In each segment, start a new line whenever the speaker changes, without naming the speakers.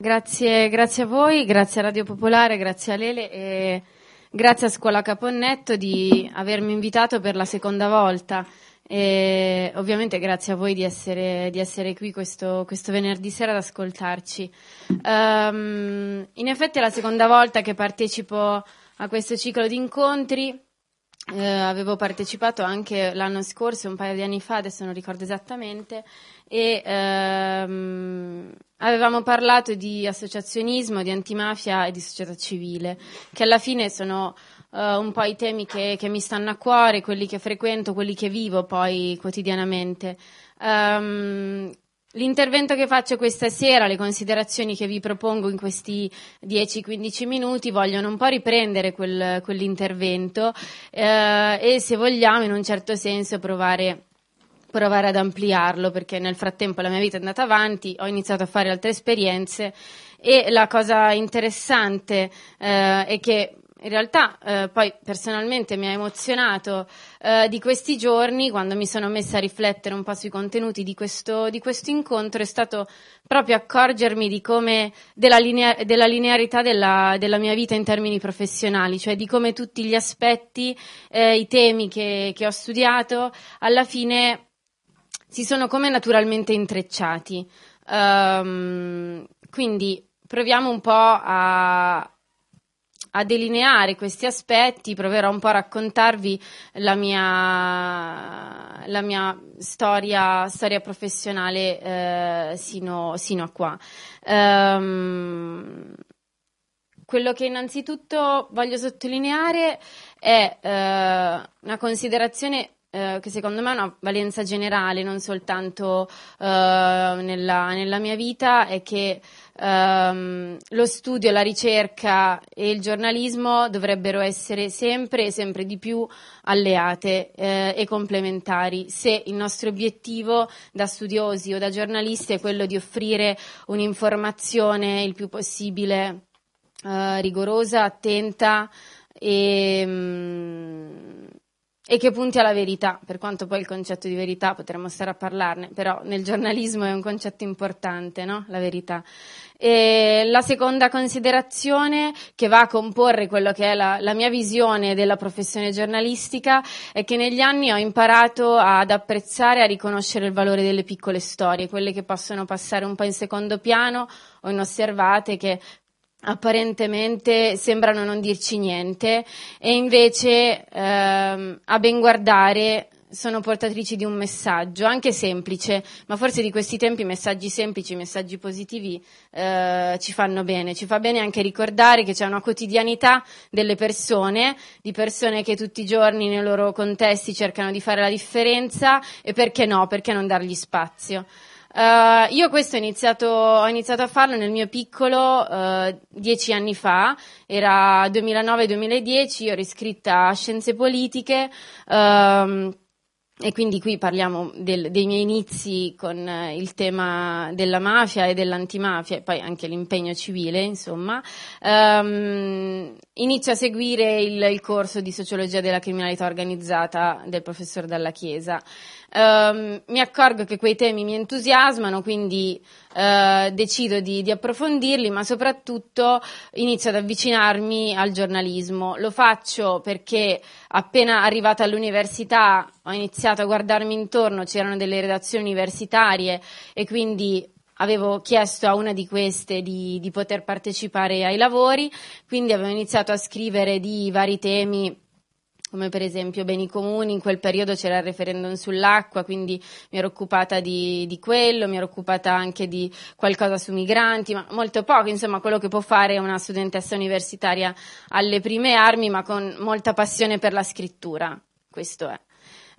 Grazie, grazie a voi, grazie a Radio Popolare, grazie a Lele e grazie a Scuola Caponnetto di avermi invitato per la seconda volta. E ovviamente grazie a voi di essere, di essere qui questo, questo, venerdì sera ad ascoltarci. Um, in effetti è la seconda volta che partecipo a questo ciclo di incontri. Eh, avevo partecipato anche l'anno scorso, un paio di anni fa, adesso non ricordo esattamente, e ehm, avevamo parlato di associazionismo, di antimafia e di società civile, che alla fine sono uh, un po' i temi che, che, mi stanno a cuore, quelli che frequento, quelli che vivo poi quotidianamente. Um, L'intervento che faccio questa sera, le considerazioni che vi propongo in questi 10-15 minuti vogliono un po' riprendere quel, quell'intervento eh, e se vogliamo in un certo senso provare provare ad ampliarlo perché nel frattempo la mia vita è andata avanti, ho iniziato a fare altre esperienze e la cosa interessante eh, è che in realtà eh, poi personalmente mi ha emozionato eh, di questi giorni quando mi sono messa a riflettere un po' sui contenuti di questo, di questo incontro è stato proprio accorgermi come della, linea, della linearità della, della, mia vita in termini professionali, cioè di come tutti gli aspetti, eh, i temi che, che ho studiato alla fine si sono come naturalmente intrecciati. Um, quindi proviamo un po' a, a, delineare questi aspetti, proverò un po' a raccontarvi la mia, la mia storia, storia, professionale eh, sino, sino, a qua. Um, quello che innanzitutto voglio sottolineare è eh, una considerazione eh, che secondo me ha una valenza generale, non soltanto eh, nella, nella, mia vita, è che ehm, lo studio, la ricerca e il giornalismo dovrebbero essere sempre e sempre di più alleate eh, e complementari. Se il nostro obiettivo da studiosi o da giornalisti è quello di offrire un'informazione il più possibile eh, rigorosa, attenta e mh, mm, e che punti alla verità, per quanto poi il concetto di verità potremmo stare a parlarne, però nel giornalismo è un concetto importante, no? La verità. E la seconda considerazione che va a comporre quello che è la, la mia visione della professione giornalistica è che negli anni ho imparato ad apprezzare e a riconoscere il valore delle piccole storie, quelle che possono passare un po' in secondo piano o inosservate, che apparentemente sembrano non dirci niente e invece ehm, a ben guardare sono portatrici di un messaggio, anche semplice, ma forse di questi tempi messaggi semplici, messaggi positivi eh, ci fanno bene. Ci fa bene anche ricordare che c'è una quotidianità delle persone, di persone che tutti i giorni nei loro contesti cercano di fare la differenza e perché no, perché non dargli spazio. Uh, io questo ho iniziato, ho iniziato, a farlo nel mio piccolo uh, dieci anni fa, era 2009-2010, io ero iscritta a scienze politiche. Uh, e quindi qui parliamo del, dei miei inizi con eh, il tema della mafia e dell'antimafia e poi anche l'impegno civile, insomma. Um, inizio a seguire il, il, corso di sociologia della criminalità organizzata del professor Dalla Chiesa. Um, mi accorgo che quei temi mi entusiasmano, quindi uh, decido di, di, approfondirli, ma soprattutto inizio ad avvicinarmi al giornalismo. Lo faccio perché appena arrivata all'università ho iniziato a guardarmi intorno, c'erano delle redazioni universitarie e quindi avevo chiesto a una di queste di, di poter partecipare ai lavori, quindi avevo iniziato a scrivere di vari temi come per esempio beni comuni, in quel periodo c'era il referendum sull'acqua, quindi mi ero occupata di, di, quello, mi ero occupata anche di qualcosa su migranti, ma molto poco, insomma quello che può fare una studentessa universitaria alle prime armi, ma con molta passione per la scrittura, questo è.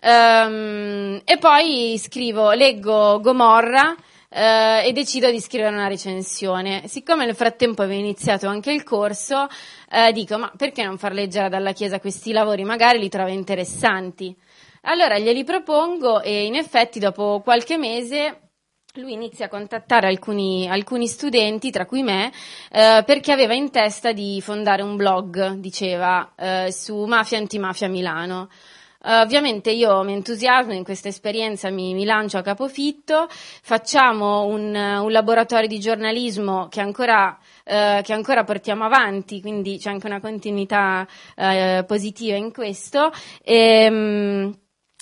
Um, e poi scrivo, leggo Gomorra, eh, e decido di scrivere una recensione. Siccome nel frattempo avevo iniziato anche il corso, eh, dico ma perché non far leggere dalla Chiesa questi lavori? Magari li trova interessanti. Allora glieli propongo e in effetti dopo qualche mese lui inizia a contattare alcuni, alcuni studenti, tra cui me, eh, perché aveva in testa di fondare un blog, diceva, eh, su mafia antimafia Milano. Uh, ovviamente io mi entusiasmo in questa esperienza, mi, mi lancio a capofitto, facciamo un, un laboratorio di giornalismo che ancora, uh, che ancora, portiamo avanti, quindi c'è anche una continuità uh, positiva in questo. E, um,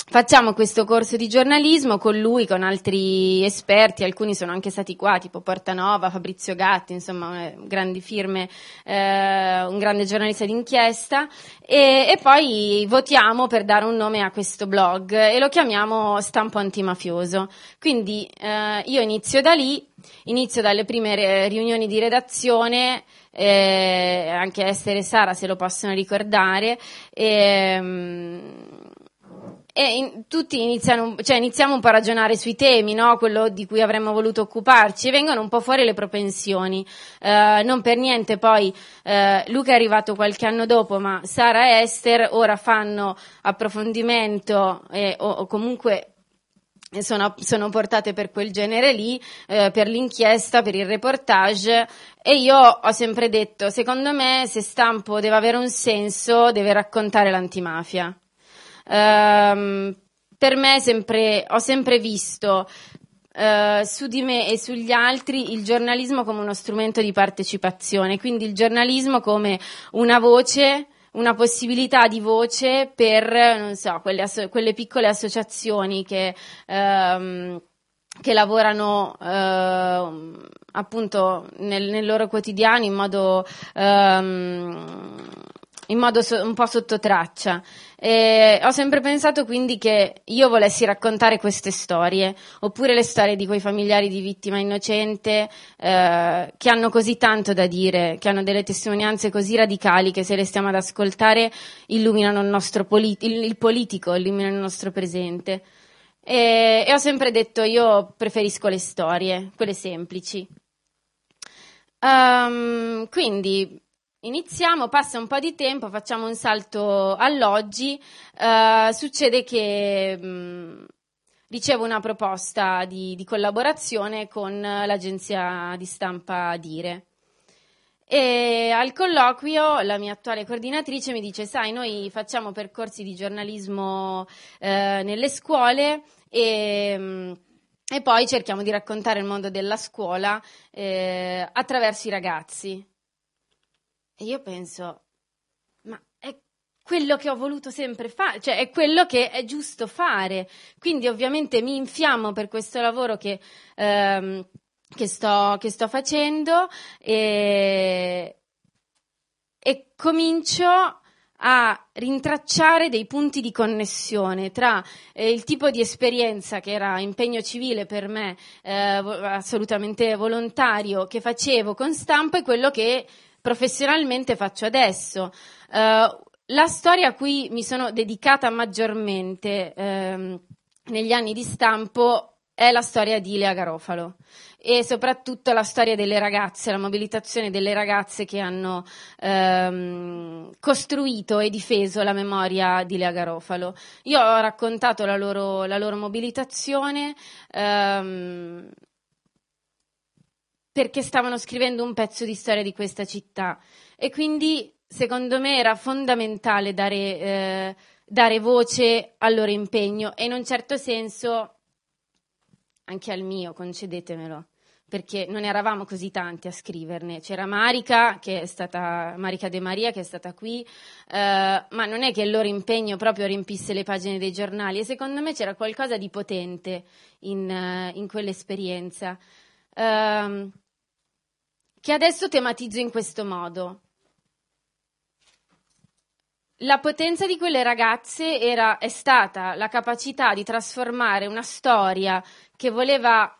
Facciamo questo corso di giornalismo con lui, con altri esperti, alcuni sono anche stati qua, tipo Portanova, Fabrizio Gatti, insomma, eh, grandi firme, eh, un grande giornalista d'inchiesta, e, e, poi votiamo per dare un nome a questo blog e lo chiamiamo Stampo Antimafioso. Quindi eh, io inizio da lì, inizio dalle prime riunioni di redazione, eh, anche Esther e Sara se lo possono ricordare, e, um, e in, tutti iniziano, cioè iniziamo un po' a ragionare sui temi, no? quello di cui avremmo voluto occuparci, e vengono un po' fuori le propensioni. Uh, non per niente poi uh, Luca è arrivato qualche anno dopo, ma Sara e Esther ora fanno approfondimento eh, o, o comunque sono, sono, portate per quel genere lì, eh, per l'inchiesta, per il reportage e io ho sempre detto, secondo me se Stampo deve avere un senso deve raccontare l'antimafia. Um, per me sempre, ho sempre visto uh, su di me e sugli altri il giornalismo come uno strumento di partecipazione, quindi il giornalismo come una voce, una possibilità di voce per, non so, quelle, asso- quelle piccole associazioni che, um, che lavorano uh, appunto nel, nel, loro quotidiano in modo, um, in modo so- un po' sotto traccia. E ho sempre pensato quindi che io volessi raccontare queste storie, oppure le storie di quei familiari di vittima innocente eh, che hanno così tanto da dire, che hanno delle testimonianze così radicali che se le stiamo ad ascoltare illuminano il nostro polit- il, il politico, illuminano il nostro presente. E, e ho sempre detto io preferisco le storie, quelle semplici. Um, quindi Iniziamo, passa un po' di tempo, facciamo un salto all'oggi, uh, succede che mh, mm, ricevo una proposta di, di, collaborazione con l'agenzia di stampa Dire. E al colloquio la mia attuale coordinatrice mi dice, sai, noi facciamo percorsi di giornalismo eh, nelle scuole e... Mh, mm, e poi cerchiamo di raccontare il mondo della scuola eh, attraverso i ragazzi. E io penso, ma è quello che ho voluto sempre fare, cioè è quello che è giusto fare. Quindi ovviamente mi infiammo per questo lavoro che, ehm, che, sto, che sto, facendo e, e comincio a rintracciare dei punti di connessione tra eh, il tipo di esperienza che era impegno civile per me, eh, assolutamente volontario, che facevo con stampa e quello che professionalmente faccio adesso. Uh, la storia a cui mi sono dedicata maggiormente ehm, negli anni di stampo è la storia di Lea Garofalo e soprattutto la storia delle ragazze, la mobilitazione delle ragazze che hanno ehm, costruito e difeso la memoria di Lea Garofalo. Io ho raccontato la loro, la loro mobilitazione, ehm, perché stavano scrivendo un pezzo di storia di questa città e quindi secondo me era fondamentale dare, eh, dare voce al loro impegno e in un certo senso anche al mio, concedetemelo perché non eravamo così tanti a scriverne. C'era Marica, che è stata, Marica De Maria, che è stata qui, eh, ma non è che il loro impegno proprio riempisse le pagine dei giornali e secondo me c'era qualcosa di potente in, uh, in quell'esperienza. Uh, che adesso tematizzo in questo modo. La potenza di quelle ragazze era, è stata la capacità di trasformare una storia che voleva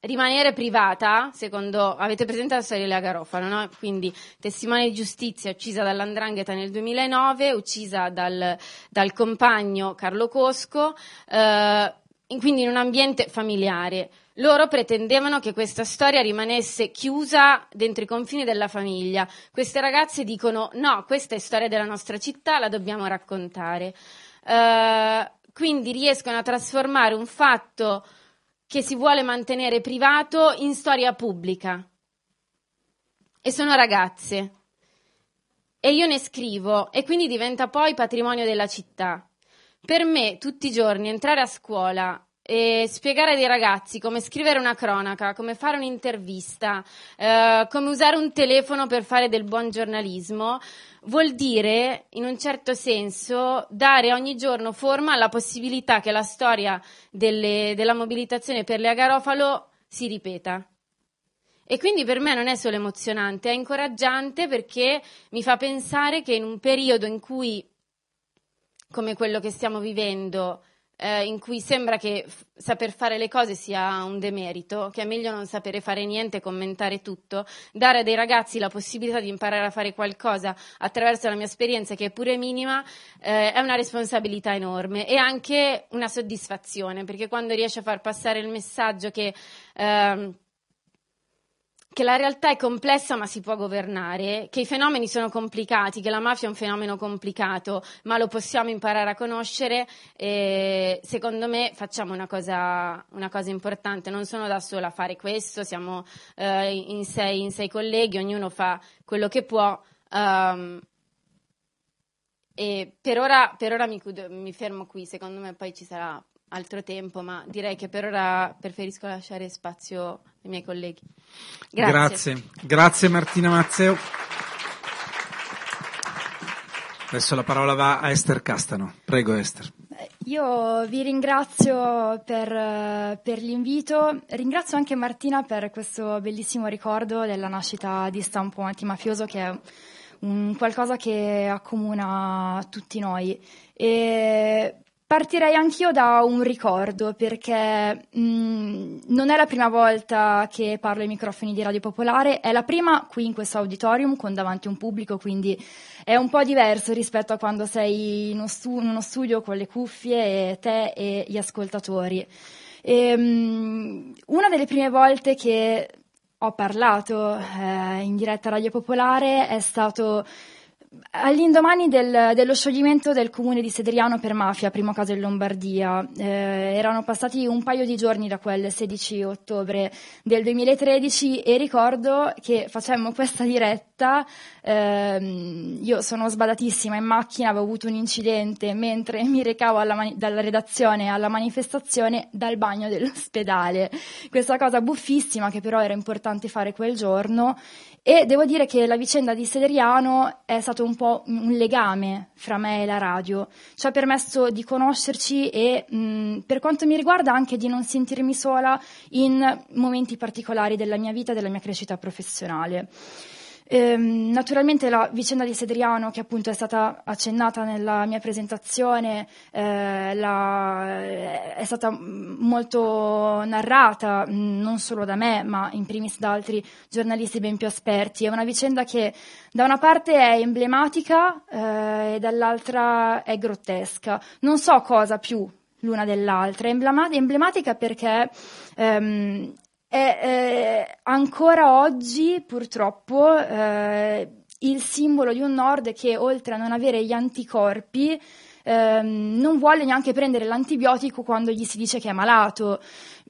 rimanere privata, secondo avete presentato la storia di Lea Garofalo, no? quindi testimone di giustizia uccisa dall'Andrangheta nel 2009, uccisa dal, dal compagno Carlo Cosco, eh, quindi in un ambiente familiare. Loro pretendevano che questa storia rimanesse chiusa dentro i confini della famiglia. Queste ragazze dicono no, questa è storia della nostra città, la dobbiamo raccontare. Uh, quindi riescono a trasformare un fatto che si vuole mantenere privato in storia pubblica. E sono ragazze. E io ne scrivo e quindi diventa poi patrimonio della città. per me tutti i giorni entrare a scuola e spiegare ai ragazzi come scrivere una cronaca, come fare un'intervista, eh, come usare un telefono per fare del buon giornalismo, vuol dire, in un certo senso, dare ogni giorno forma alla possibilità che la storia delle, della mobilitazione per le agarofalo si ripeta. E quindi per me non è solo emozionante, è incoraggiante perché mi fa pensare che in un periodo in cui, come quello che stiamo vivendo, eh, in cui sembra che f- saper fare le cose sia un demerito, che è meglio non sapere fare niente commentare tutto, dare a dei ragazzi la possibilità di imparare a fare qualcosa attraverso la mia esperienza, che è pure minima, eh, è una responsabilità enorme e anche una soddisfazione, perché quando riesci a far passare il messaggio che eh, che la realtà è complessa ma si può governare, che i fenomeni sono complicati, che la mafia è un fenomeno complicato, ma lo possiamo imparare a conoscere e secondo me facciamo una cosa, una cosa importante, non sono da sola a fare questo, siamo eh, in, sei, in, sei, colleghi, ognuno fa quello che può. Um, e per ora, per ora mi, mi fermo qui, secondo me poi ci sarà altro tempo, ma direi che per ora preferisco lasciare spazio ai miei colleghi.
Grazie. Grazie, Grazie Martina Mazzeo. Adesso la parola va a Esther Castano. Prego Esther.
Io vi ringrazio per, per, l'invito, ringrazio anche Martina per questo bellissimo ricordo della nascita di Stampo Antimafioso che è un qualcosa che accomuna tutti noi. E Partirei anch'io da un ricordo perché mh, mm, non è la prima volta che parlo ai microfoni di Radio Popolare, è la prima qui in questo auditorium con davanti un pubblico, quindi è un po' diverso rispetto a quando sei in uno, stu- in uno studio con le cuffie e te e gli ascoltatori. E, mh, mm, una delle prime volte che ho parlato eh, in diretta a Radio Popolare è stato All'indomani del, dello scioglimento del comune di Sedriano per mafia, primo caso in Lombardia, eh, erano passati un paio di giorni da quel 16 ottobre del 2013 e ricordo che facemmo questa diretta, eh, io sono sbadatissima in macchina, avevo avuto un incidente mentre mi recavo mani- dalla redazione alla manifestazione dal bagno dell'ospedale. Questa cosa buffissima che però era importante fare quel giorno e devo dire che la vicenda di Sederiano è stato un po' un legame fra me e la radio. Ci ha permesso di conoscerci e, mh, per quanto mi riguarda, anche di non sentirmi sola in momenti particolari della mia vita e della mia crescita professionale. Ehm, naturalmente la vicenda di Sedriano, che appunto è stata accennata nella mia presentazione, eh, la, è stata molto narrata non solo da me, ma in primis da altri giornalisti ben più esperti. È una vicenda che da una parte è emblematica eh, e dall'altra è grottesca. Non so cosa più l'una dell'altra. È emblematica perché ehm, è eh, ancora oggi purtroppo eh, il simbolo di un nord che oltre a non avere gli anticorpi ehm, non vuole neanche prendere l'antibiotico quando gli si dice che è malato.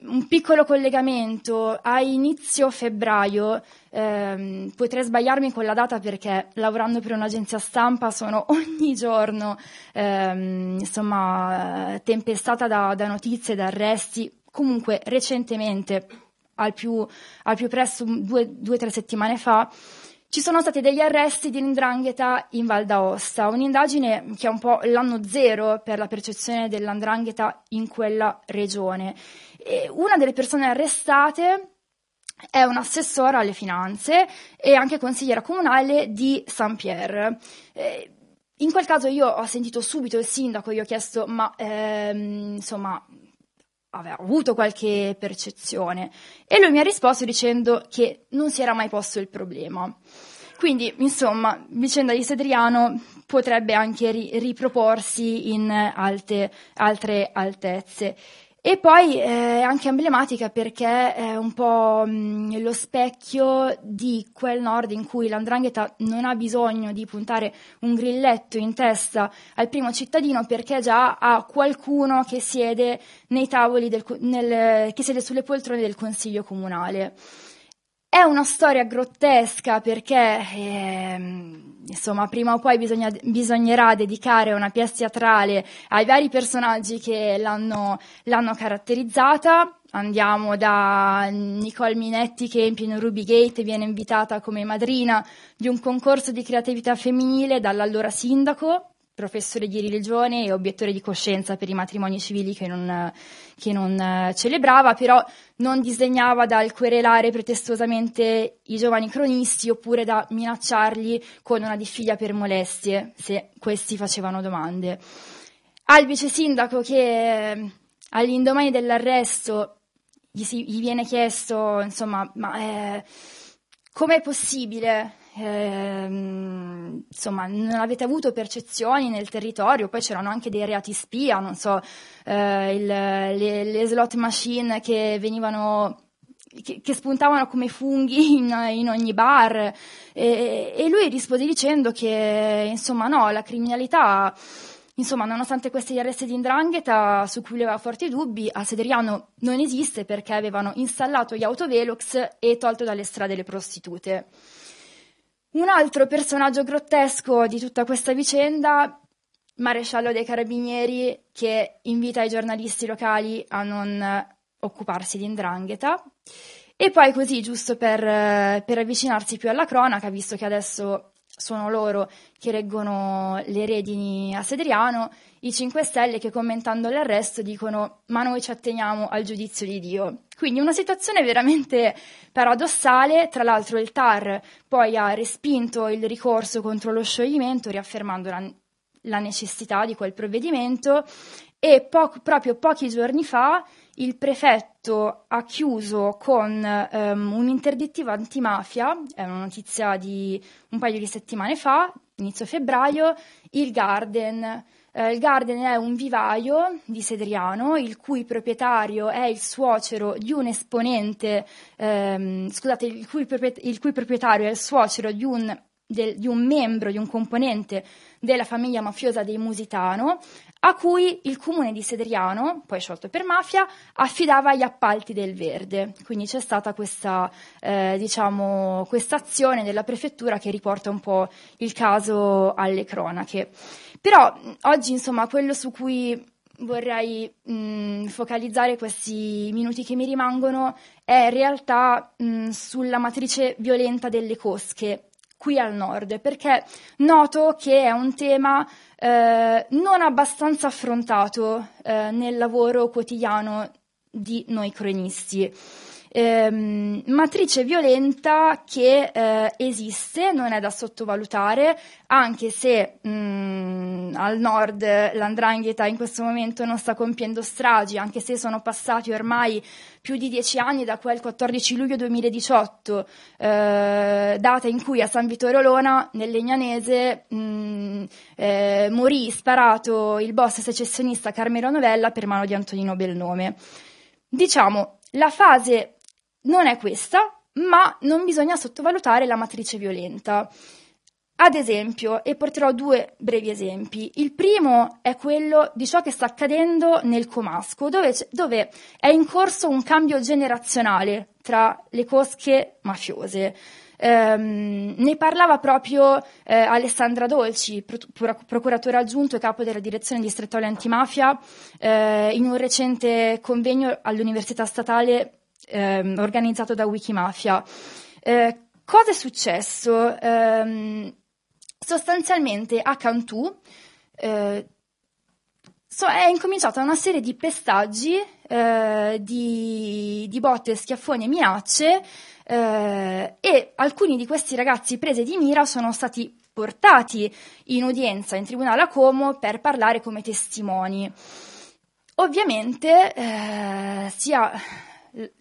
Un piccolo collegamento, a inizio febbraio, ehm, potrei sbagliarmi con la data perché lavorando per un'agenzia stampa sono ogni giorno ehm, insomma, tempestata da, da notizie, da arresti. Comunque recentemente al più, al più presto, due o tre settimane fa, ci sono stati degli arresti di Ndrangheta in Val d'Aosta, un'indagine che è un po' l'anno zero per la percezione dell'Andrangheta in quella regione. E una delle persone arrestate è un assessore alle finanze e anche consigliera comunale di Saint-Pierre. in quel caso io ho sentito subito il sindaco, gli ho chiesto ma ehm, insomma aveva avuto qualche percezione e lui mi ha risposto dicendo che non si era mai posto il problema. Quindi, insomma, vicenda di Sedriano potrebbe anche ri- riproporsi in alte, altre altezze. E poi è anche emblematica perché è un po' mh, lo specchio di quel nord in cui l'andrangheta non ha bisogno di puntare un grilletto in testa al primo cittadino perché già ha qualcuno che siede nei tavoli del, nel, che siede sulle poltrone del consiglio comunale. È una storia grottesca perché, eh, insomma, prima o poi bisogna, bisognerà dedicare una pièce teatrale ai vari personaggi che l'hanno, l'hanno caratterizzata. Andiamo da Nicole Minetti che in pieno Ruby Gate viene invitata come madrina di un concorso di creatività femminile dall'allora sindaco, professore di religione e obiettore di coscienza per i matrimoni civili che non, che non eh, celebrava, però non disegnava dal querelare pretestosamente i giovani cronisti oppure da minacciarli con una diffida per molestie, se questi facevano domande. Al vice sindaco che eh, all'indomani dell'arresto gli, si, gli viene chiesto, insomma, ma eh, com'è possibile Ehm, insomma, non avete avuto percezioni nel territorio, poi c'erano anche dei reati spia, non so, eh, il, le, le, slot machine che venivano che, che spuntavano come funghi in, in ogni bar e, e, lui rispose dicendo che insomma no, la criminalità Insomma, nonostante questi arresti di indrangheta su cui aveva forti dubbi, a Sederiano non esiste perché avevano installato gli autovelox e tolto dalle strade le prostitute. Un altro personaggio grottesco di tutta questa vicenda, maresciallo dei carabinieri che invita i giornalisti locali a non occuparsi di indrangheta. E poi così, giusto per, per avvicinarsi più alla cronaca, visto che adesso sono loro che reggono le redini a Sedriano, i 5 Stelle che commentando l'arresto dicono ma noi ci atteniamo al giudizio di Dio. Quindi una situazione veramente paradossale, tra l'altro il TAR poi ha respinto il ricorso contro lo scioglimento riaffermando la, la necessità di quel provvedimento e po- proprio pochi giorni fa il prefetto ha chiuso con um, un'interdittiva antimafia, è una notizia di un paio di settimane fa, inizio febbraio, il Garden. Eh, il Garden è un vivaio di Sedriano, il cui proprietario è il suocero di un esponente, ehm, scusate, il cui, il cui, proprietario è il suocero di un, del, di un membro, di un componente della famiglia mafiosa dei Musitano, a cui il comune di Sedriano, poi sciolto per mafia, affidava gli appalti del verde. Quindi c'è stata questa, eh, diciamo, questa azione della prefettura che riporta un po' il caso alle cronache. Però oggi, insomma, quello su cui vorrei mh, focalizzare questi minuti che mi rimangono è in realtà mh, sulla matrice violenta delle cosche qui al nord, perché noto che è un tema eh, non abbastanza affrontato eh, nel lavoro quotidiano di noi cronisti. Eh, matrice violenta che eh, esiste, non è da sottovalutare, anche se mh, mm, al nord l'andrangheta in questo momento non sta compiendo stragi, anche se sono passati ormai più di dieci anni da quel 14 luglio 2018, eh, data in cui a San Vittorio Lona, nel Legnanese, mh, mm, eh, morì sparato il boss secessionista Carmelo Novella per mano di Antonino Belnome. Diciamo, la fase non è questa, ma non bisogna sottovalutare la matrice violenta. Ad esempio, e porterò due brevi esempi. Il primo è quello di ciò che sta accadendo nel Comasco, dove, dove è in corso un cambio generazionale tra le cosche mafiose. Um, ne parlava proprio eh, Alessandra Dolci, pro- procuratore aggiunto e capo della direzione distrettuale antimafia, eh, in un recente convegno all'Università Statale ehm, organizzato da Wikimafia. Eh, cosa è successo? Eh, sostanzialmente a Cantù eh, so, è incominciata una serie di pestaggi, eh, di, di, botte, schiaffoni e minacce eh, e alcuni di questi ragazzi presi di mira sono stati portati in udienza in tribunale a Como per parlare come testimoni. Ovviamente eh, sia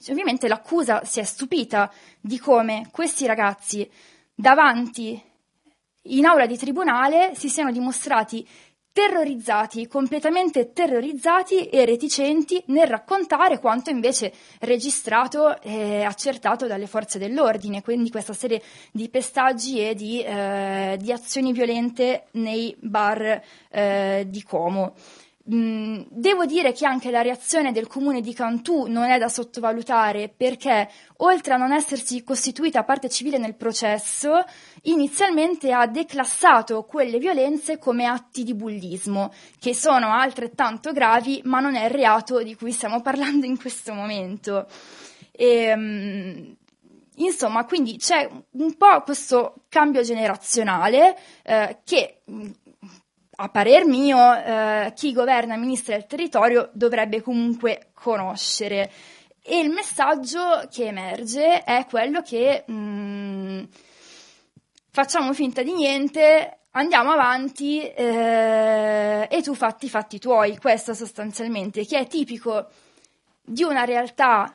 ovviamente l'accusa si è stupita di come questi ragazzi davanti in aula di tribunale si siano dimostrati terrorizzati, completamente terrorizzati e reticenti nel raccontare quanto invece registrato e accertato dalle forze dell'ordine, quindi questa serie di pestaggi e di, eh, di azioni violente nei bar eh, di Como. Mm, devo dire che anche la reazione del comune di Cantù non è da sottovalutare perché, oltre a non essersi costituita parte civile nel processo, inizialmente ha declassato quelle violenze come atti di bullismo, che sono altrettanto gravi, ma non è il reato di cui stiamo parlando in questo momento. E, um, insomma, quindi c'è un po' questo cambio generazionale eh, che a parer mio, eh, chi governa e amministra il territorio dovrebbe comunque conoscere. E il messaggio che emerge è quello che mh, mm, facciamo finta di niente, andiamo avanti eh, e tu fatti i fatti tuoi. Questo sostanzialmente, che è tipico di una realtà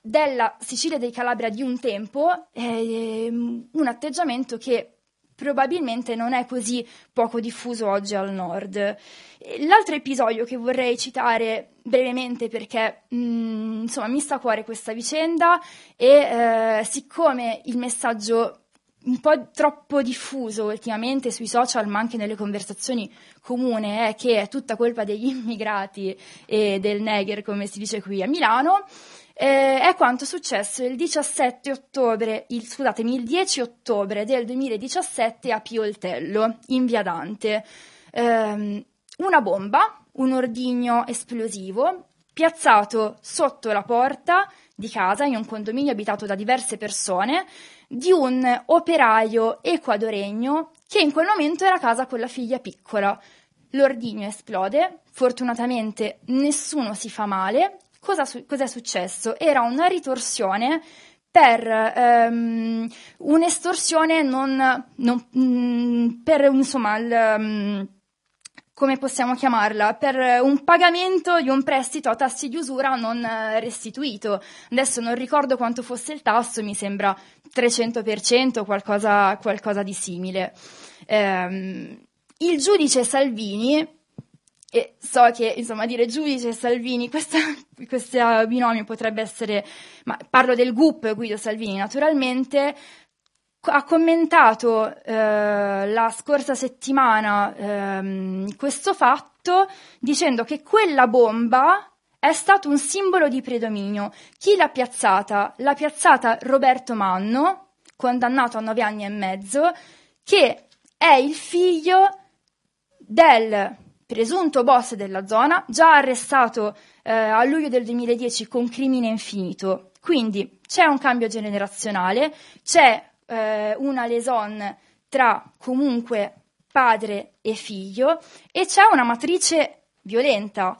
della Sicilia dei Calabria di un tempo, è un atteggiamento che probabilmente non è così poco diffuso oggi al nord. L'altro episodio che vorrei citare brevemente perché mh, mm, insomma mi sta a cuore questa vicenda e eh, siccome il messaggio un po' troppo diffuso ultimamente sui social ma anche nelle conversazioni comuni è che è tutta colpa degli immigrati e del Neger come si dice qui a Milano eh, è quanto successo il 17 ottobre, il, scusatemi, il 10 ottobre del 2017 a Pioltello, in via Dante. Eh, una bomba, un ordigno esplosivo, piazzato sotto la porta di casa in un condominio abitato da diverse persone di un operaio equadoregno che in quel momento era a casa con la figlia piccola. L'ordigno esplode, fortunatamente nessuno si fa male, cosa, su- cosa successo? Era una ritorsione per um, un'estorsione non, non um, per insomma il, um, come possiamo chiamarla, per un pagamento di un prestito a tassi di usura non restituito. Adesso non ricordo quanto fosse il tasso, mi sembra 300%, qualcosa, qualcosa di simile. Um, il giudice Salvini e so che, insomma, dire giudice Salvini, questa, questo binomio potrebbe essere, ma parlo del GUP Guido Salvini, naturalmente, ha commentato eh, la scorsa settimana eh, questo fatto dicendo che quella bomba è stato un simbolo di predominio. Chi l'ha piazzata? L'ha piazzata Roberto Manno, condannato a nove anni e mezzo, che è il figlio del presunto boss della zona, già arrestato eh, a luglio del 2010 con crimine infinito. Quindi c'è un cambio generazionale, c'è eh, una leson tra comunque padre e figlio e c'è una matrice violenta.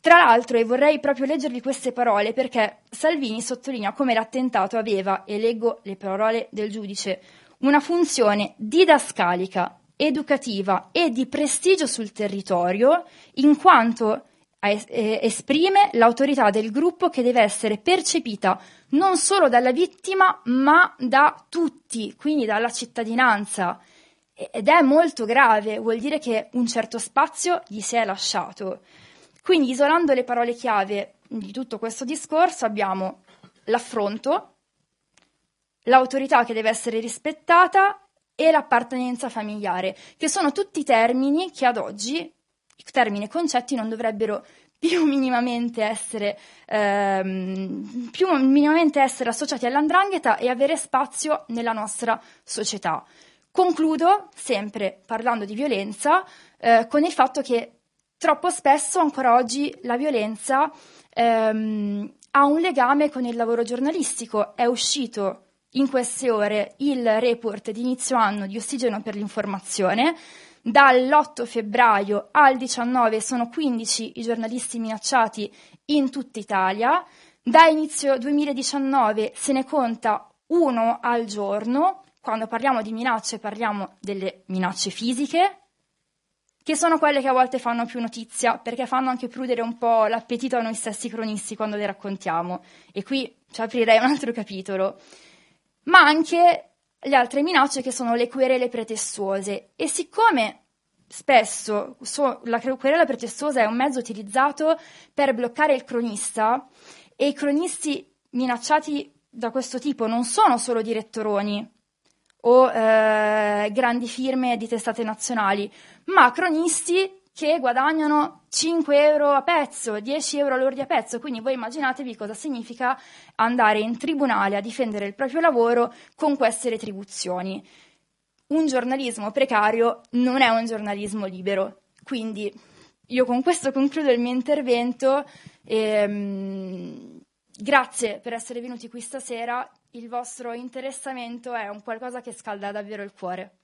Tra l'altro, e vorrei proprio leggervi queste parole perché Salvini sottolinea come l'attentato aveva, e leggo le parole del giudice, una funzione didascalica, educativa e di prestigio sul territorio, in quanto eh, esprime l'autorità del gruppo che deve essere percepita non solo dalla vittima, ma da tutti, quindi dalla cittadinanza. Ed è molto grave, vuol dire che un certo spazio gli si è lasciato. Quindi, isolando le parole chiave di tutto questo discorso, abbiamo l'affronto, l'autorità che deve essere rispettata e l'appartenenza familiare, che sono tutti termini che ad oggi, termini e concetti, non dovrebbero più minimamente essere, ehm, più minimamente essere associati all'andrangheta e avere spazio nella nostra società. Concludo, sempre parlando di violenza, eh, con il fatto che troppo spesso ancora oggi la violenza ehm, ha un legame con il lavoro giornalistico. È uscito in queste ore il report di inizio anno di Ossigeno per l'informazione. Dall'8 febbraio al 19 sono 15 i giornalisti minacciati in tutta Italia. Da inizio 2019 se ne conta uno al giorno. Quando parliamo di minacce parliamo delle minacce fisiche, che sono quelle che a volte fanno più notizia, perché fanno anche prudere un po' l'appetito a noi stessi cronisti quando le raccontiamo. E qui ci aprirei un altro capitolo ma anche le altre minacce che sono le querele pretestuose. E siccome spesso so, la querela pretestuosa è un mezzo utilizzato per bloccare il cronista e i cronisti minacciati da questo tipo non sono solo direttoroni o eh, grandi firme di testate nazionali, ma cronisti che guadagnano 5 euro a pezzo, 10 euro lordi a pezzo. Quindi voi immaginatevi cosa significa andare in tribunale a difendere il proprio lavoro con queste retribuzioni. Un giornalismo precario non è un giornalismo libero. Quindi io con questo concludo il mio intervento. E, um, grazie per essere venuti qui stasera. Il vostro interessamento è un qualcosa che scalda davvero il cuore.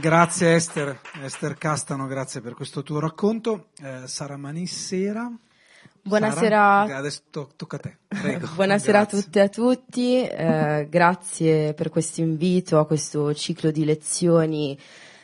Grazie Esther, Esther Castano, grazie per questo tuo racconto. Eh, Sara Manissera.
Buonasera.
Sara, adesso to- tocca a te. Prego.
Buonasera a tutte e a tutti, eh, grazie per questo invito a questo ciclo di lezioni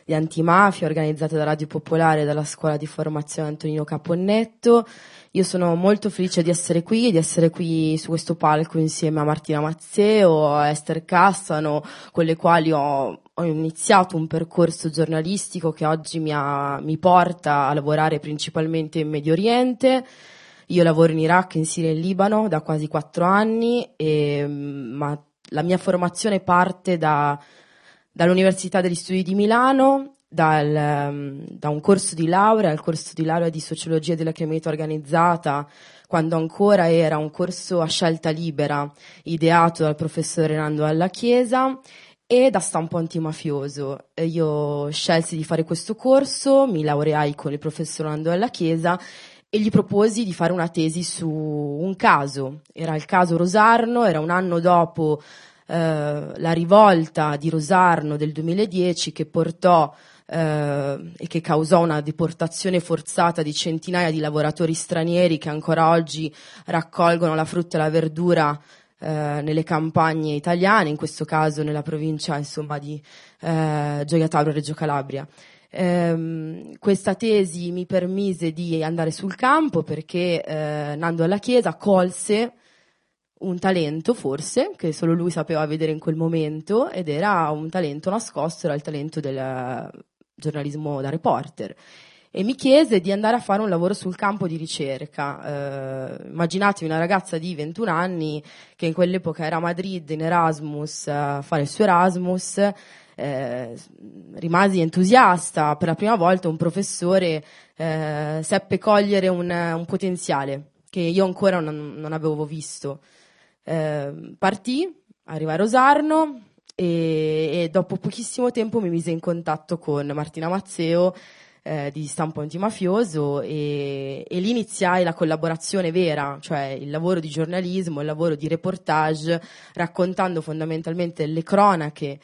di antimafia organizzato da Radio Popolare e dalla scuola di formazione Antonino Caponnetto. Io sono molto felice di essere qui, di essere qui su questo palco insieme a Martina Mazzeo, a Esther Castano, con le quali ho, ho iniziato un percorso giornalistico che oggi mi, ha, mi porta a lavorare principalmente in Medio Oriente. Io lavoro in Iraq, in Siria e in Libano da quasi quattro anni, e, ma la mia formazione parte da, dall'Università degli Studi di Milano, dal, um, da un corso di laurea al corso di laurea di sociologia della criminalità organizzata, quando ancora era un corso a scelta libera, ideato dal professore Nando Alla Chiesa, e da stampo antimafioso. Io scelsi di fare questo corso, mi laureai con il professor Nando Alla Chiesa e gli proposi di fare una tesi su un caso. Era il caso Rosarno, era un anno dopo eh, la rivolta di Rosarno del 2010 che portò eh, e che causò una deportazione forzata di centinaia di lavoratori stranieri che ancora oggi raccolgono la frutta e la verdura eh, nelle campagne italiane, in questo caso nella provincia insomma, di eh, Gioia Tauro Reggio Calabria. Eh, questa tesi mi permise di andare sul campo perché eh, Nando alla Chiesa colse un talento forse che solo lui sapeva vedere in quel momento ed era un talento nascosto, era il talento del giornalismo da reporter e mi chiese di andare a fare un lavoro sul campo di ricerca. Eh, immaginatevi una ragazza di 21 anni che in quell'epoca era a Madrid in Erasmus a fare il suo Erasmus, eh, rimasi entusiasta, per la prima volta un professore eh, seppe cogliere un, un, potenziale che io ancora non, non avevo visto. Eh, partì, arrivai a Rosarno, e, e, dopo pochissimo tempo mi mise in contatto con Martina Mazzeo eh, di Stampo Antimafioso e, e lì iniziai la collaborazione vera, cioè il lavoro di giornalismo, il lavoro di reportage, raccontando fondamentalmente le cronache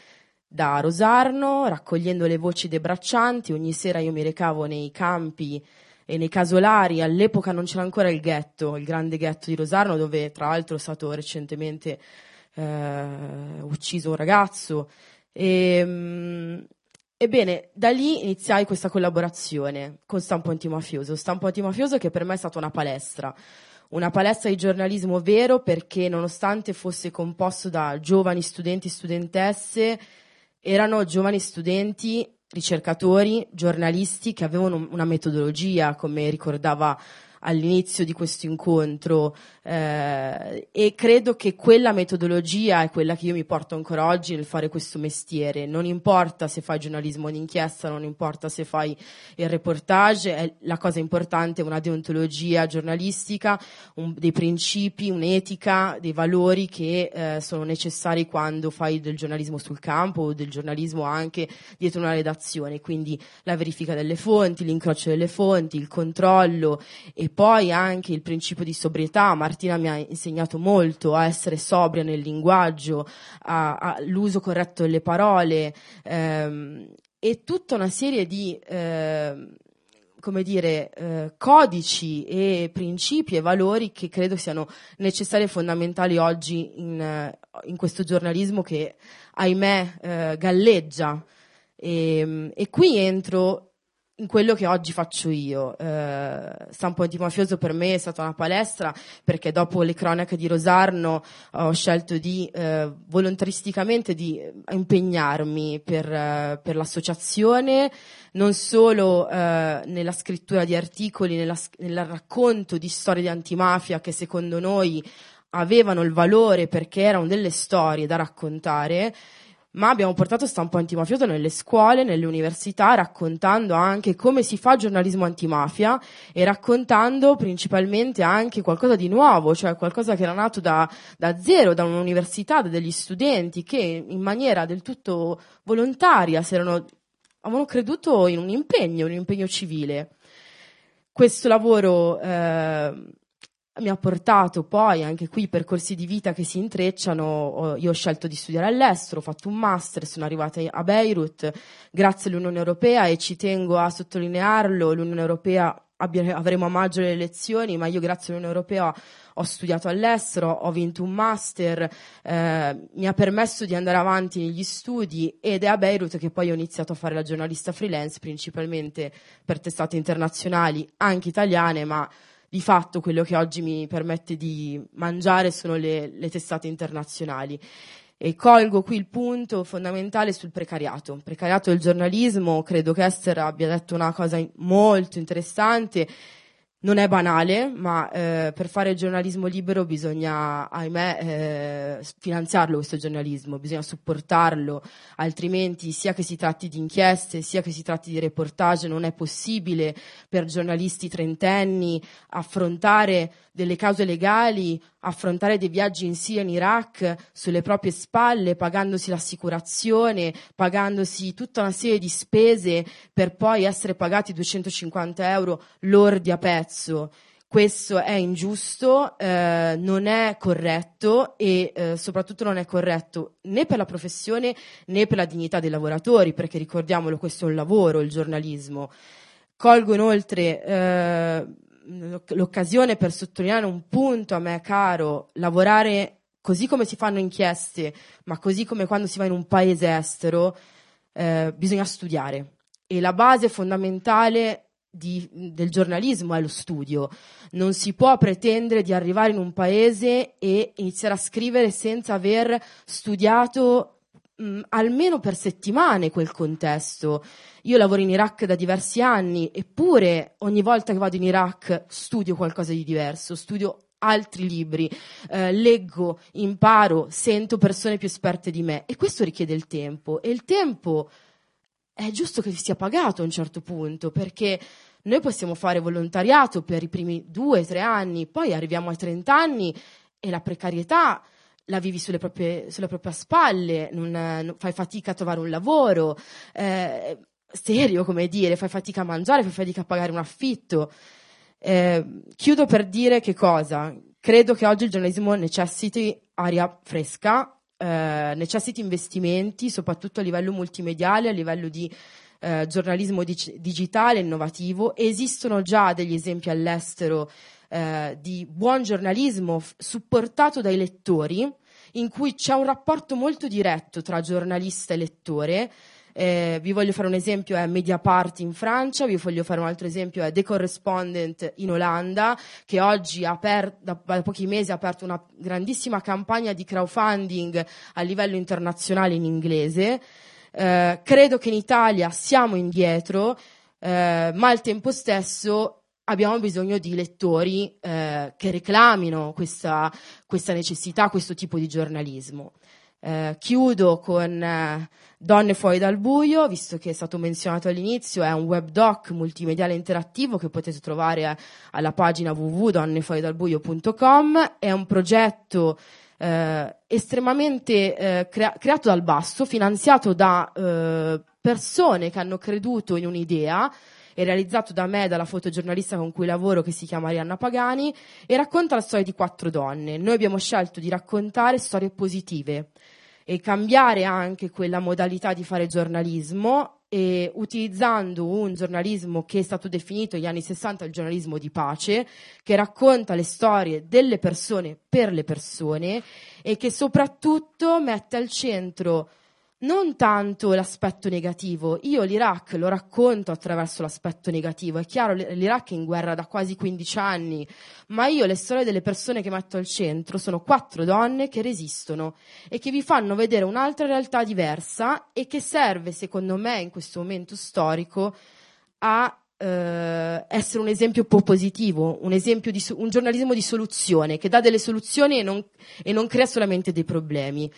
da Rosarno, raccogliendo le voci dei braccianti. Ogni sera io mi recavo nei campi e nei casolari. All'epoca non c'era ancora il ghetto, il grande ghetto di Rosarno, dove tra l'altro è stato recentemente eh, ucciso un ragazzo. E, mh, ebbene, da lì iniziai questa collaborazione con Stampo Antimafioso. Stampo Antimafioso che per me è stata una palestra. Una palestra di giornalismo vero perché nonostante fosse composto da giovani studenti e studentesse, erano giovani studenti ricercatori, giornalisti che avevano una metodologia, come ricordava all'inizio di questo incontro eh, e credo che quella metodologia è quella che io mi porto ancora oggi nel fare questo mestiere. Non importa se fai giornalismo d'inchiesta, non importa se fai il reportage, la cosa importante è una deontologia giornalistica, un, dei principi, un'etica, dei valori che eh, sono necessari quando fai del giornalismo sul campo o del giornalismo anche dietro una redazione. Quindi la verifica delle fonti, l'incrocio delle fonti, il controllo e poi anche il principio di sobrietà. Martina mi ha insegnato molto a essere sobria nel linguaggio, all'uso corretto delle parole ehm, e tutta una serie di eh, come dire, eh, codici e principi e valori che credo siano necessari e fondamentali oggi in, in questo giornalismo che, ahimè, eh, galleggia. E, ehm, e qui entro in quello che oggi faccio io. Eh, Stampo Antimafioso per me è stata una palestra perché dopo le cronache di Rosarno ho scelto di eh, volontaristicamente di impegnarmi per, eh, per l'associazione, non solo eh, nella scrittura di articoli, nella, nel racconto di storie di antimafia che secondo noi avevano il valore perché erano delle storie da raccontare, ma abbiamo portato stampo antimafioso nelle scuole, nelle università, raccontando anche come si fa giornalismo antimafia e raccontando principalmente anche qualcosa di nuovo, cioè qualcosa che era nato da, da zero, da un'università, da degli studenti che in maniera del tutto volontaria erano, avevano creduto in un impegno, un impegno civile. Questo lavoro eh, mi ha portato poi anche qui percorsi di vita che si intrecciano. Io ho scelto di studiare all'estero, ho fatto un master, sono arrivata a Beirut grazie all'Unione Europea e ci tengo a sottolinearlo. L'Unione Europea avremo a maggio le elezioni, ma io grazie all'Unione Europea ho studiato all'estero, ho vinto un master, eh, mi ha permesso di andare avanti negli studi ed è a Beirut che poi ho iniziato a fare la giornalista freelance, principalmente per testate internazionali, anche italiane, ma di fatto quello che oggi mi permette di mangiare sono le, le testate internazionali. E colgo qui il punto fondamentale sul precariato. Precariato del giornalismo, credo che Esther abbia detto una cosa molto interessante non è banale, ma eh, per fare giornalismo libero bisogna, ahimè, eh, finanziarlo questo giornalismo, bisogna supportarlo, altrimenti sia che si tratti di inchieste, sia che si tratti di reportage, non è possibile per giornalisti trentenni affrontare delle cause legali, affrontare dei viaggi in Siria e in Iraq sulle proprie spalle, pagandosi l'assicurazione, pagandosi tutta una serie di spese per poi essere pagati 250 euro lordi a pezzo. Questo è ingiusto, eh, non è corretto e eh, soprattutto non è corretto né per la professione né per la dignità dei lavoratori, perché ricordiamolo, questo è un lavoro, il giornalismo. Colgo inoltre eh, l'occasione per sottolineare un punto a me caro, lavorare così come si fanno inchieste, ma così come quando si va in un paese estero, eh, bisogna studiare. E la base fondamentale di, del giornalismo è lo studio. Non si può pretendere di arrivare in un paese e iniziare a scrivere senza aver studiato mh, almeno per settimane quel contesto. Io lavoro in Iraq da diversi anni, eppure ogni volta che vado in Iraq studio qualcosa di diverso, studio altri libri, eh, leggo, imparo, sento persone più esperte di me e questo richiede il tempo e il tempo è giusto che sia pagato a un certo punto perché noi possiamo fare volontariato per i primi due, tre anni, poi arriviamo ai 30 anni e la precarietà la vivi sulle proprie, sulle proprie spalle, non, non, fai fatica a trovare un lavoro, eh, serio, come dire, fai fatica a mangiare, fai fatica a pagare un affitto. Eh, chiudo per dire che cosa? Credo che oggi il giornalismo necessiti aria fresca, eh, necessiti investimenti, soprattutto a livello multimediale, a livello di eh, giornalismo dig- digitale, innovativo. Esistono già degli esempi all'estero eh, di buon giornalismo f- supportato dai lettori, in cui c'è un rapporto molto diretto tra giornalista e lettore, eh, vi voglio fare un esempio, è Mediapart in Francia, vi voglio fare un altro esempio, è The Correspondent in Olanda, che oggi aper- da, da, pochi mesi ha aperto una grandissima campagna di crowdfunding a livello internazionale in inglese. Eh, credo che in Italia siamo indietro, eh, ma al tempo stesso abbiamo bisogno di lettori eh, che reclamino questa, questa necessità, questo tipo di giornalismo. Eh, chiudo con eh, Donne fuori dal buio, visto che è stato menzionato all'inizio, è un web doc multimediale interattivo che potete trovare eh, alla pagina www.donnefuoridalbuio.com. È un progetto eh, estremamente eh, crea- creato dal basso, finanziato da persone che hanno creduto in un'idea è realizzato da me, dalla fotogiornalista con cui lavoro che si chiama Arianna Pagani e racconta la storia di quattro donne. Noi abbiamo scelto di raccontare storie positive e cambiare anche quella modalità di fare giornalismo e utilizzando un giornalismo che è stato definito negli anni 60 il giornalismo di pace, che racconta le storie delle persone per le persone e che soprattutto mette al centro non tanto l'aspetto negativo. Io l'Iraq lo racconto attraverso l'aspetto negativo. È chiaro, l'Iraq è in guerra da quasi 15 anni, ma io le storie delle persone che metto al centro sono quattro donne che resistono e che vi fanno vedere un'altra realtà diversa e che serve, secondo me, in questo momento storico a eh, essere un esempio positivo, un, esempio di, un giornalismo di soluzione, che dà delle soluzioni e non, e non crea solamente dei problemi.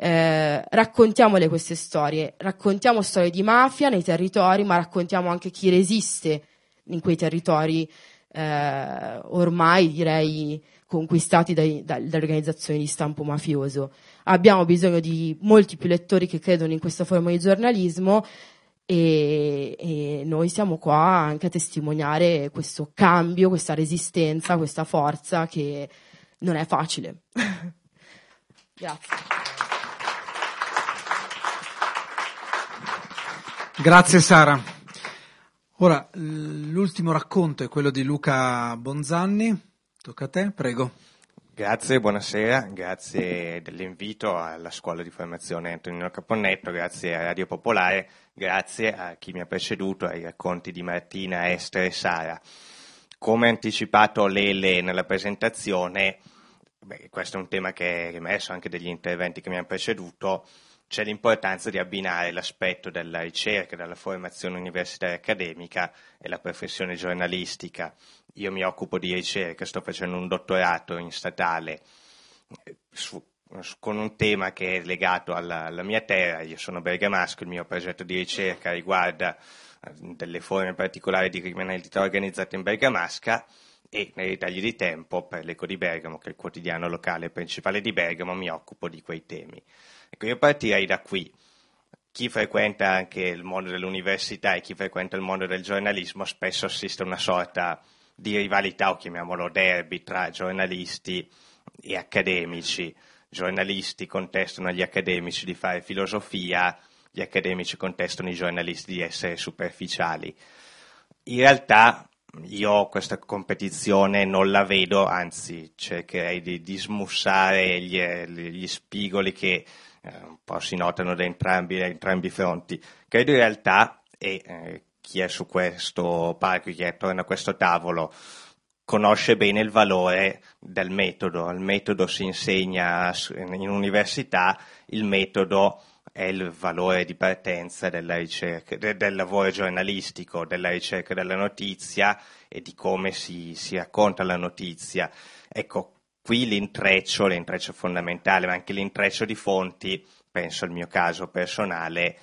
Eh, raccontiamole queste storie, raccontiamo storie di mafia nei territori, ma raccontiamo anche chi resiste in quei territori eh, ormai direi conquistati dai, dalle organizzazioni di stampo mafioso. Abbiamo bisogno di molti più lettori che credono in questa forma di giornalismo e, e, noi siamo qua anche a testimoniare questo cambio, questa resistenza, questa forza che non è facile. Grazie.
Grazie Sara. Ora l'ultimo racconto è quello di Luca Bonzanni. Tocca a te, prego.
Grazie, buonasera, grazie dell'invito alla scuola di formazione Antonino Caponnetto, grazie a Radio Popolare, grazie a chi mi ha preceduto, ai racconti di Martina, Esther e Sara. Come anticipato Lele nella presentazione, beh, questo è un tema che è emerso anche dagli interventi che mi hanno preceduto, c'è l'importanza di abbinare l'aspetto della ricerca, della formazione universitaria accademica e la professione giornalistica. Io mi occupo di ricerca, sto facendo un dottorato in statale eh, su, con un tema che è legato alla, alla, mia terra. Io sono bergamasco, il mio progetto di ricerca riguarda eh, delle forme particolari di criminalità organizzata in Bergamasca e nei ritagli di tempo per l'Eco di Bergamo, che è il quotidiano locale principale di Bergamo, mi occupo di quei temi. Ecco, io partirei da qui. Chi frequenta anche il mondo dell'università e chi frequenta il mondo del giornalismo spesso assiste a una sorta di rivalità, o chiamiamolo derby, tra giornalisti e accademici. Giornalisti contestano agli accademici di fare filosofia, gli accademici contestano i giornalisti di essere superficiali. In realtà io questa competizione non la vedo, anzi cercherei di, di smussare gli, gli spigoli che eh, un po' si notano da entrambi, da entrambi i fronti. Credo in realtà, e eh, chi è su questo palco, chi è attorno a questo tavolo, conosce bene il valore del metodo. Il metodo si insegna in università, il metodo è il valore di partenza ricerca, del lavoro giornalistico, della ricerca della notizia e di come si, si racconta la notizia. Ecco, qui l'intreccio, l'intreccio fondamentale, ma anche l'intreccio di fonti, penso al mio caso personale,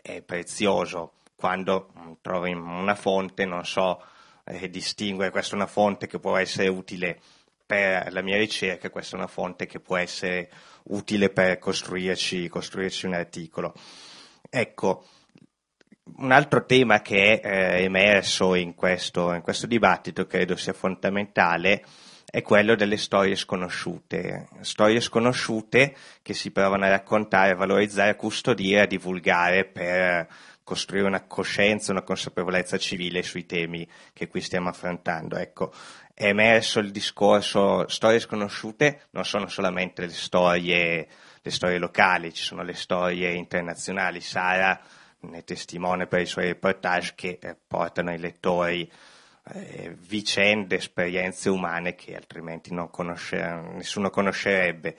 è prezioso. Quando mm, trovo una fonte non so eh, distinguere, questa è una fonte che può essere utile per la mia ricerca, questa è una fonte che può essere utile per costruirci, costruirci un articolo. Ecco, un altro tema che è eh, emerso in questo, in questo dibattito, credo sia fondamentale, è quello delle storie sconosciute, storie sconosciute che si provano a raccontare, a valorizzare, a custodire, a divulgare per costruire una coscienza, una consapevolezza civile sui temi che qui stiamo affrontando. Ecco, è emerso il discorso storie sconosciute, non sono solamente le storie, le storie locali, ci sono le storie internazionali. Sara ne testimone per i suoi reportage che eh, portano ai lettori eh, vicende, esperienze umane che altrimenti conosce, nessuno conoscerebbe.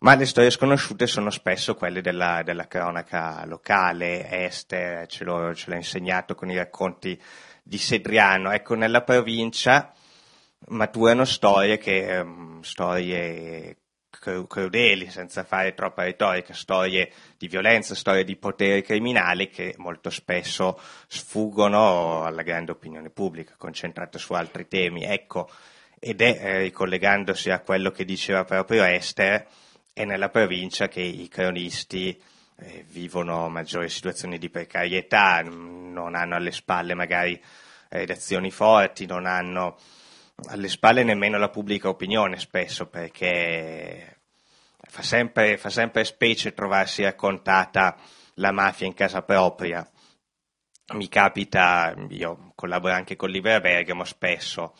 Ma le storie sconosciute sono spesso quelle della, della cronaca locale, Esther ce, ce l'ha insegnato con i racconti di Sedriano. Ecco, nella provincia maturano storie, che, um, storie crudeli, senza fare troppa retorica, storie di violenza, storie di potere criminale che molto spesso sfuggono alla grande opinione pubblica, concentrata su altri temi. Ecco, ed è, eh, ricollegandosi a quello che diceva proprio Esther, è nella provincia che i cronisti eh, vivono maggiori situazioni di precarietà, non hanno alle spalle magari redazioni forti, non hanno alle spalle nemmeno la pubblica opinione spesso perché fa sempre, fa sempre specie trovarsi raccontata la mafia in casa propria. Mi capita, io collaboro anche con Libera Bergamo spesso,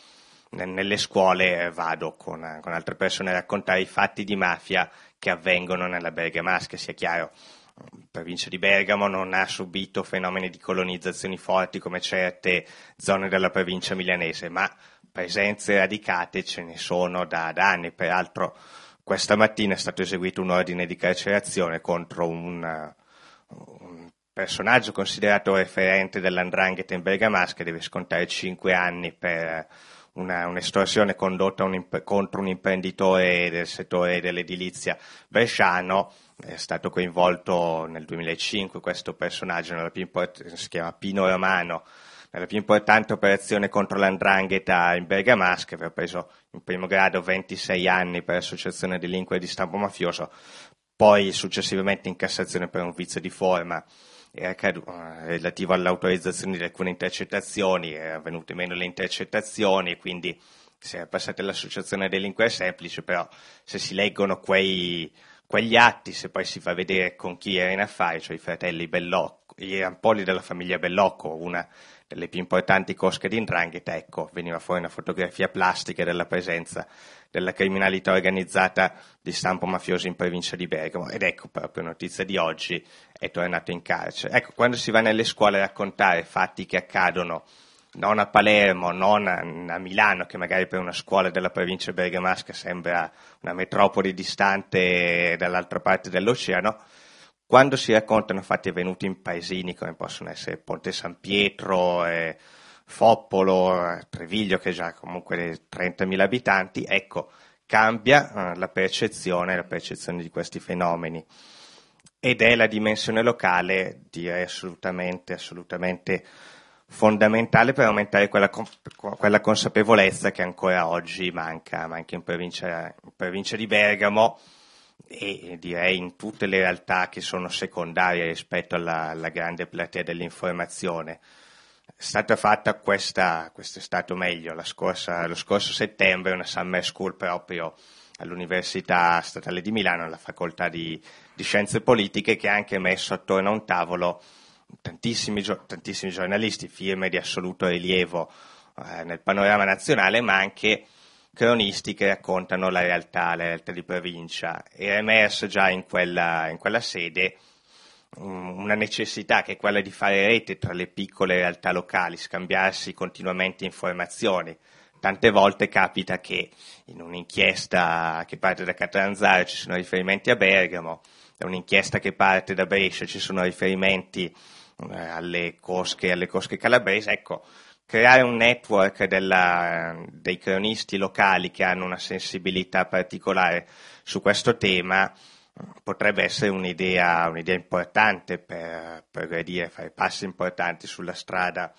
nelle scuole vado con, con, altre persone a raccontare i fatti di mafia che avvengono nella Bergamasca, sia chiaro. La provincia di Bergamo non ha subito fenomeni di colonizzazioni forti come certe zone della provincia milanese, ma presenze radicate ce ne sono da, da anni. Peraltro questa mattina è stato eseguito un ordine di carcerazione contro un, un personaggio considerato referente dell'andrangheta in Bergamasca deve scontare 5 anni per una, un'estorsione condotta un, contro un imprenditore del settore dell'edilizia bresciano, è stato coinvolto nel 2005 questo personaggio, import- si chiama Pino Romano, nella più importante operazione contro l'andrangheta in Bergamasca, aveva preso in primo grado 26 anni per associazione delinquere di stampo mafioso, poi successivamente in Cassazione per un vizio di forma. Relativo all'autorizzazione di alcune intercettazioni, erano venute meno le intercettazioni e quindi si è passata all'associazione delinquere semplice, però se si leggono quei, quegli atti, se poi si fa vedere con chi era in affari, cioè i fratelli Bellocco, gli Ampoli della famiglia Bellocco, una delle più importanti cosche di Ndrangheta, ecco, veniva fuori una fotografia plastica della presenza della criminalità organizzata di stampo mafioso in provincia di Bergamo ed ecco proprio notizia di oggi è tornato in carcere. Ecco, quando si va nelle scuole a raccontare fatti che accadono non a Palermo, non a Milano, che magari per una scuola della provincia bergamasca sembra una metropoli distante dall'altra parte dell'oceano, quando si raccontano fatti avvenuti in paesini come possono essere Ponte San Pietro, eh, Foppolo, Treviglio che già comunque 30.000 abitanti, ecco, cambia eh, la percezione, la percezione di questi fenomeni. Ed è la dimensione locale, direi assolutamente, assolutamente fondamentale per aumentare quella, quella, consapevolezza che ancora oggi manca, manca in, provincia, in provincia di Bergamo e direi in tutte le realtà che sono secondarie rispetto alla, alla grande platea dell'informazione. È stata fatta questa, questo è stato meglio, scorsa, lo scorso settembre una summer school proprio all'Università Statale di Milano, alla facoltà di, di Scienze Politiche, che ha anche messo attorno a un tavolo tantissimi, tantissimi giornalisti, firme di assoluto rilievo eh, nel panorama nazionale, ma anche cronisti che raccontano la realtà, la realtà di provincia. Era emerso già in quella, in quella sede um, una necessità che è quella di fare rete tra le piccole realtà locali, scambiarsi continuamente informazioni. Tante volte capita che in un'inchiesta che parte da Catanzaro ci sono riferimenti a Bergamo, da un'inchiesta che parte da Brescia ci sono riferimenti eh, alle cosche, alle cosche calabresi. Ecco, creare un network della, dei cronisti locali che hanno una sensibilità particolare su questo tema potrebbe essere un'idea, un'idea importante per progredire, fare passi importanti sulla strada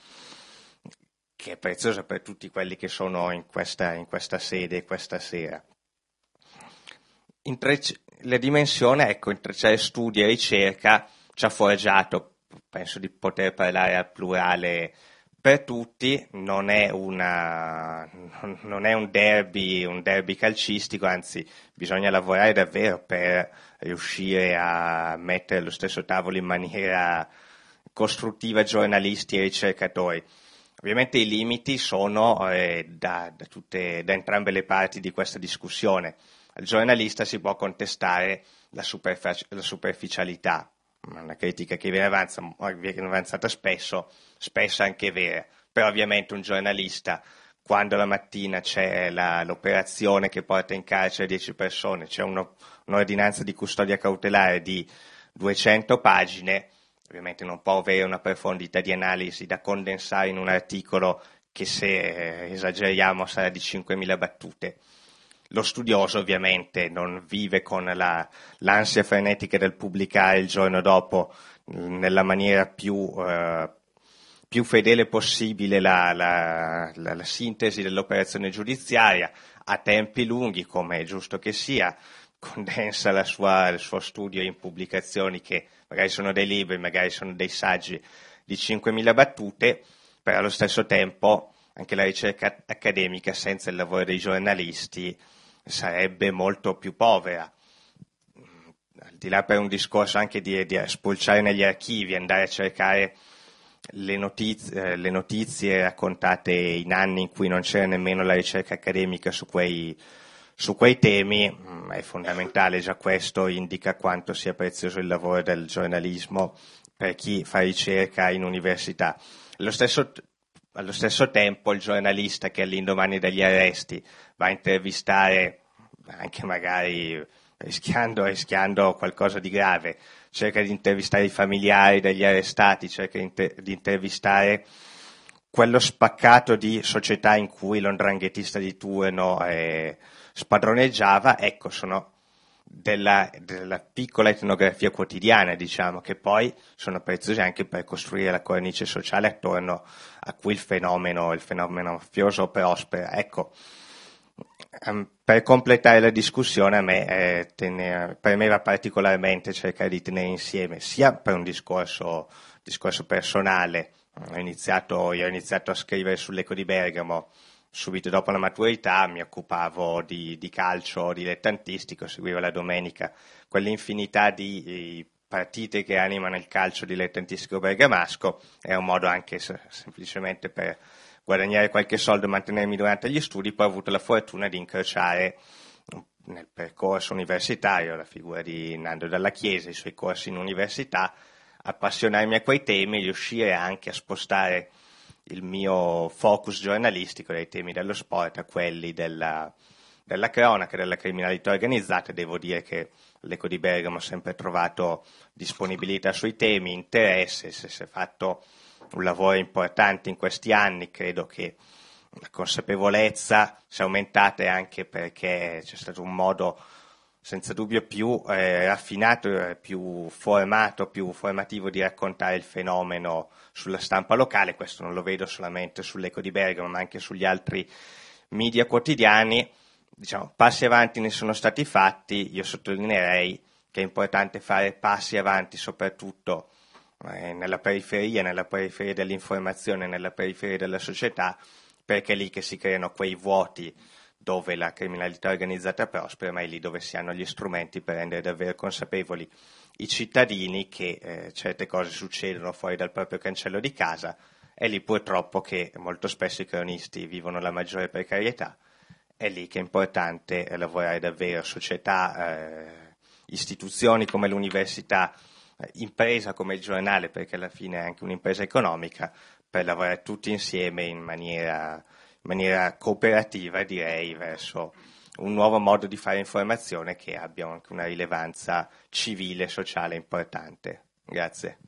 che è preziosa per tutti quelli che sono in questa, in questa sede questa sera. Intrec- la dimensione, ecco, intrecciare studi e ricerca ci ha forgiato, penso di poter parlare al plurale per tutti, non è, una, non è un, derby, un derby calcistico, anzi bisogna lavorare davvero per riuscire a mettere allo stesso tavolo in maniera costruttiva giornalisti e ricercatori. Ovviamente i limiti sono eh, da, da, tutte, da entrambe le parti di questa discussione. Al giornalista si può contestare la, superfic- la superficialità, una critica che viene, avanza, viene avanzata spesso, spesso anche vera, però ovviamente un giornalista quando la mattina c'è la, l'operazione che porta in carcere 10 persone, c'è uno, un'ordinanza di custodia cautelare di 200 pagine, ovviamente non può avere una profondità di analisi da condensare in un articolo che se esageriamo sarà di 5.000 battute. Lo studioso ovviamente non vive con la, l'ansia frenetica del pubblicare il giorno dopo nella maniera più, eh, più fedele possibile la, la, la, la, sintesi dell'operazione giudiziaria a tempi lunghi, come è giusto che sia, condensa sua, il suo studio in pubblicazioni che magari sono dei libri, magari sono dei saggi di 5.000 battute, però allo stesso tempo anche la ricerca accademica senza il lavoro dei giornalisti sarebbe molto più povera. Al di là per un discorso anche di, di spulciare negli archivi, andare a cercare le notizie, le notizie, raccontate in anni in cui non c'era nemmeno la ricerca accademica su quei, su quei temi, mm, è fondamentale, già questo indica quanto sia prezioso il lavoro del giornalismo per chi fa ricerca in università. Allo stesso, allo stesso tempo il giornalista che all'indomani degli arresti va a intervistare anche magari rischiando, rischiando qualcosa di grave, cerca di intervistare i familiari degli arrestati, cerca di, inter- di intervistare quello spaccato di società in cui l'ondranghetista di turno eh, spadroneggiava, ecco, sono della, della, piccola etnografia quotidiana, diciamo, che poi sono preziosi anche per costruire la cornice sociale attorno a cui il fenomeno, il fenomeno mafioso prospera. Ecco, per completare la discussione a me eh, tenere, premeva particolarmente cercare di tenere insieme sia per un discorso, discorso personale, ho iniziato, io ho iniziato a scrivere sull'Eco di Bergamo subito dopo la maturità mi occupavo di, di calcio dilettantistico, seguivo la domenica quell'infinità di partite che animano il calcio dilettantistico bergamasco, è un modo anche semplicemente per guadagnare qualche soldo e mantenermi durante gli studi, poi ho avuto la fortuna di incrociare nel percorso universitario la figura di Nando Dalla Chiesa, i suoi corsi in università, appassionarmi a quei temi e riuscire anche a spostare il mio focus giornalistico dai temi dello sport a quelli della, della cronaca, della criminalità organizzata. Devo dire che l'Eco di Bergamo ha sempre trovato disponibilità sui temi, interesse, se si è fatto un lavoro importante in questi anni, credo che la consapevolezza sia aumentata anche perché c'è stato un modo senza dubbio più eh, raffinato, più formato, più formativo di raccontare il fenomeno sulla stampa locale, questo non lo vedo solamente sull'Eco di Bergamo, ma anche sugli altri media quotidiani. Diciamo, passi avanti ne sono stati fatti, io sottolineerei che è importante fare passi avanti soprattutto eh, nella periferia, nella periferia dell'informazione, nella periferia della società, perché è lì che si creano quei vuoti dove la criminalità organizzata prospera, ma è lì dove si hanno gli strumenti per rendere davvero consapevoli i cittadini che eh, certe cose succedono fuori dal proprio cancello di casa. È lì purtroppo che molto spesso i cronisti vivono la maggiore precarietà. È lì che è importante lavorare davvero, società, eh, istituzioni come l'università, impresa come il giornale, perché alla fine è anche un'impresa economica, per lavorare tutti insieme in maniera maniera cooperativa, direi, verso un nuovo modo di fare informazione che abbia anche una rilevanza civile e sociale importante. Grazie.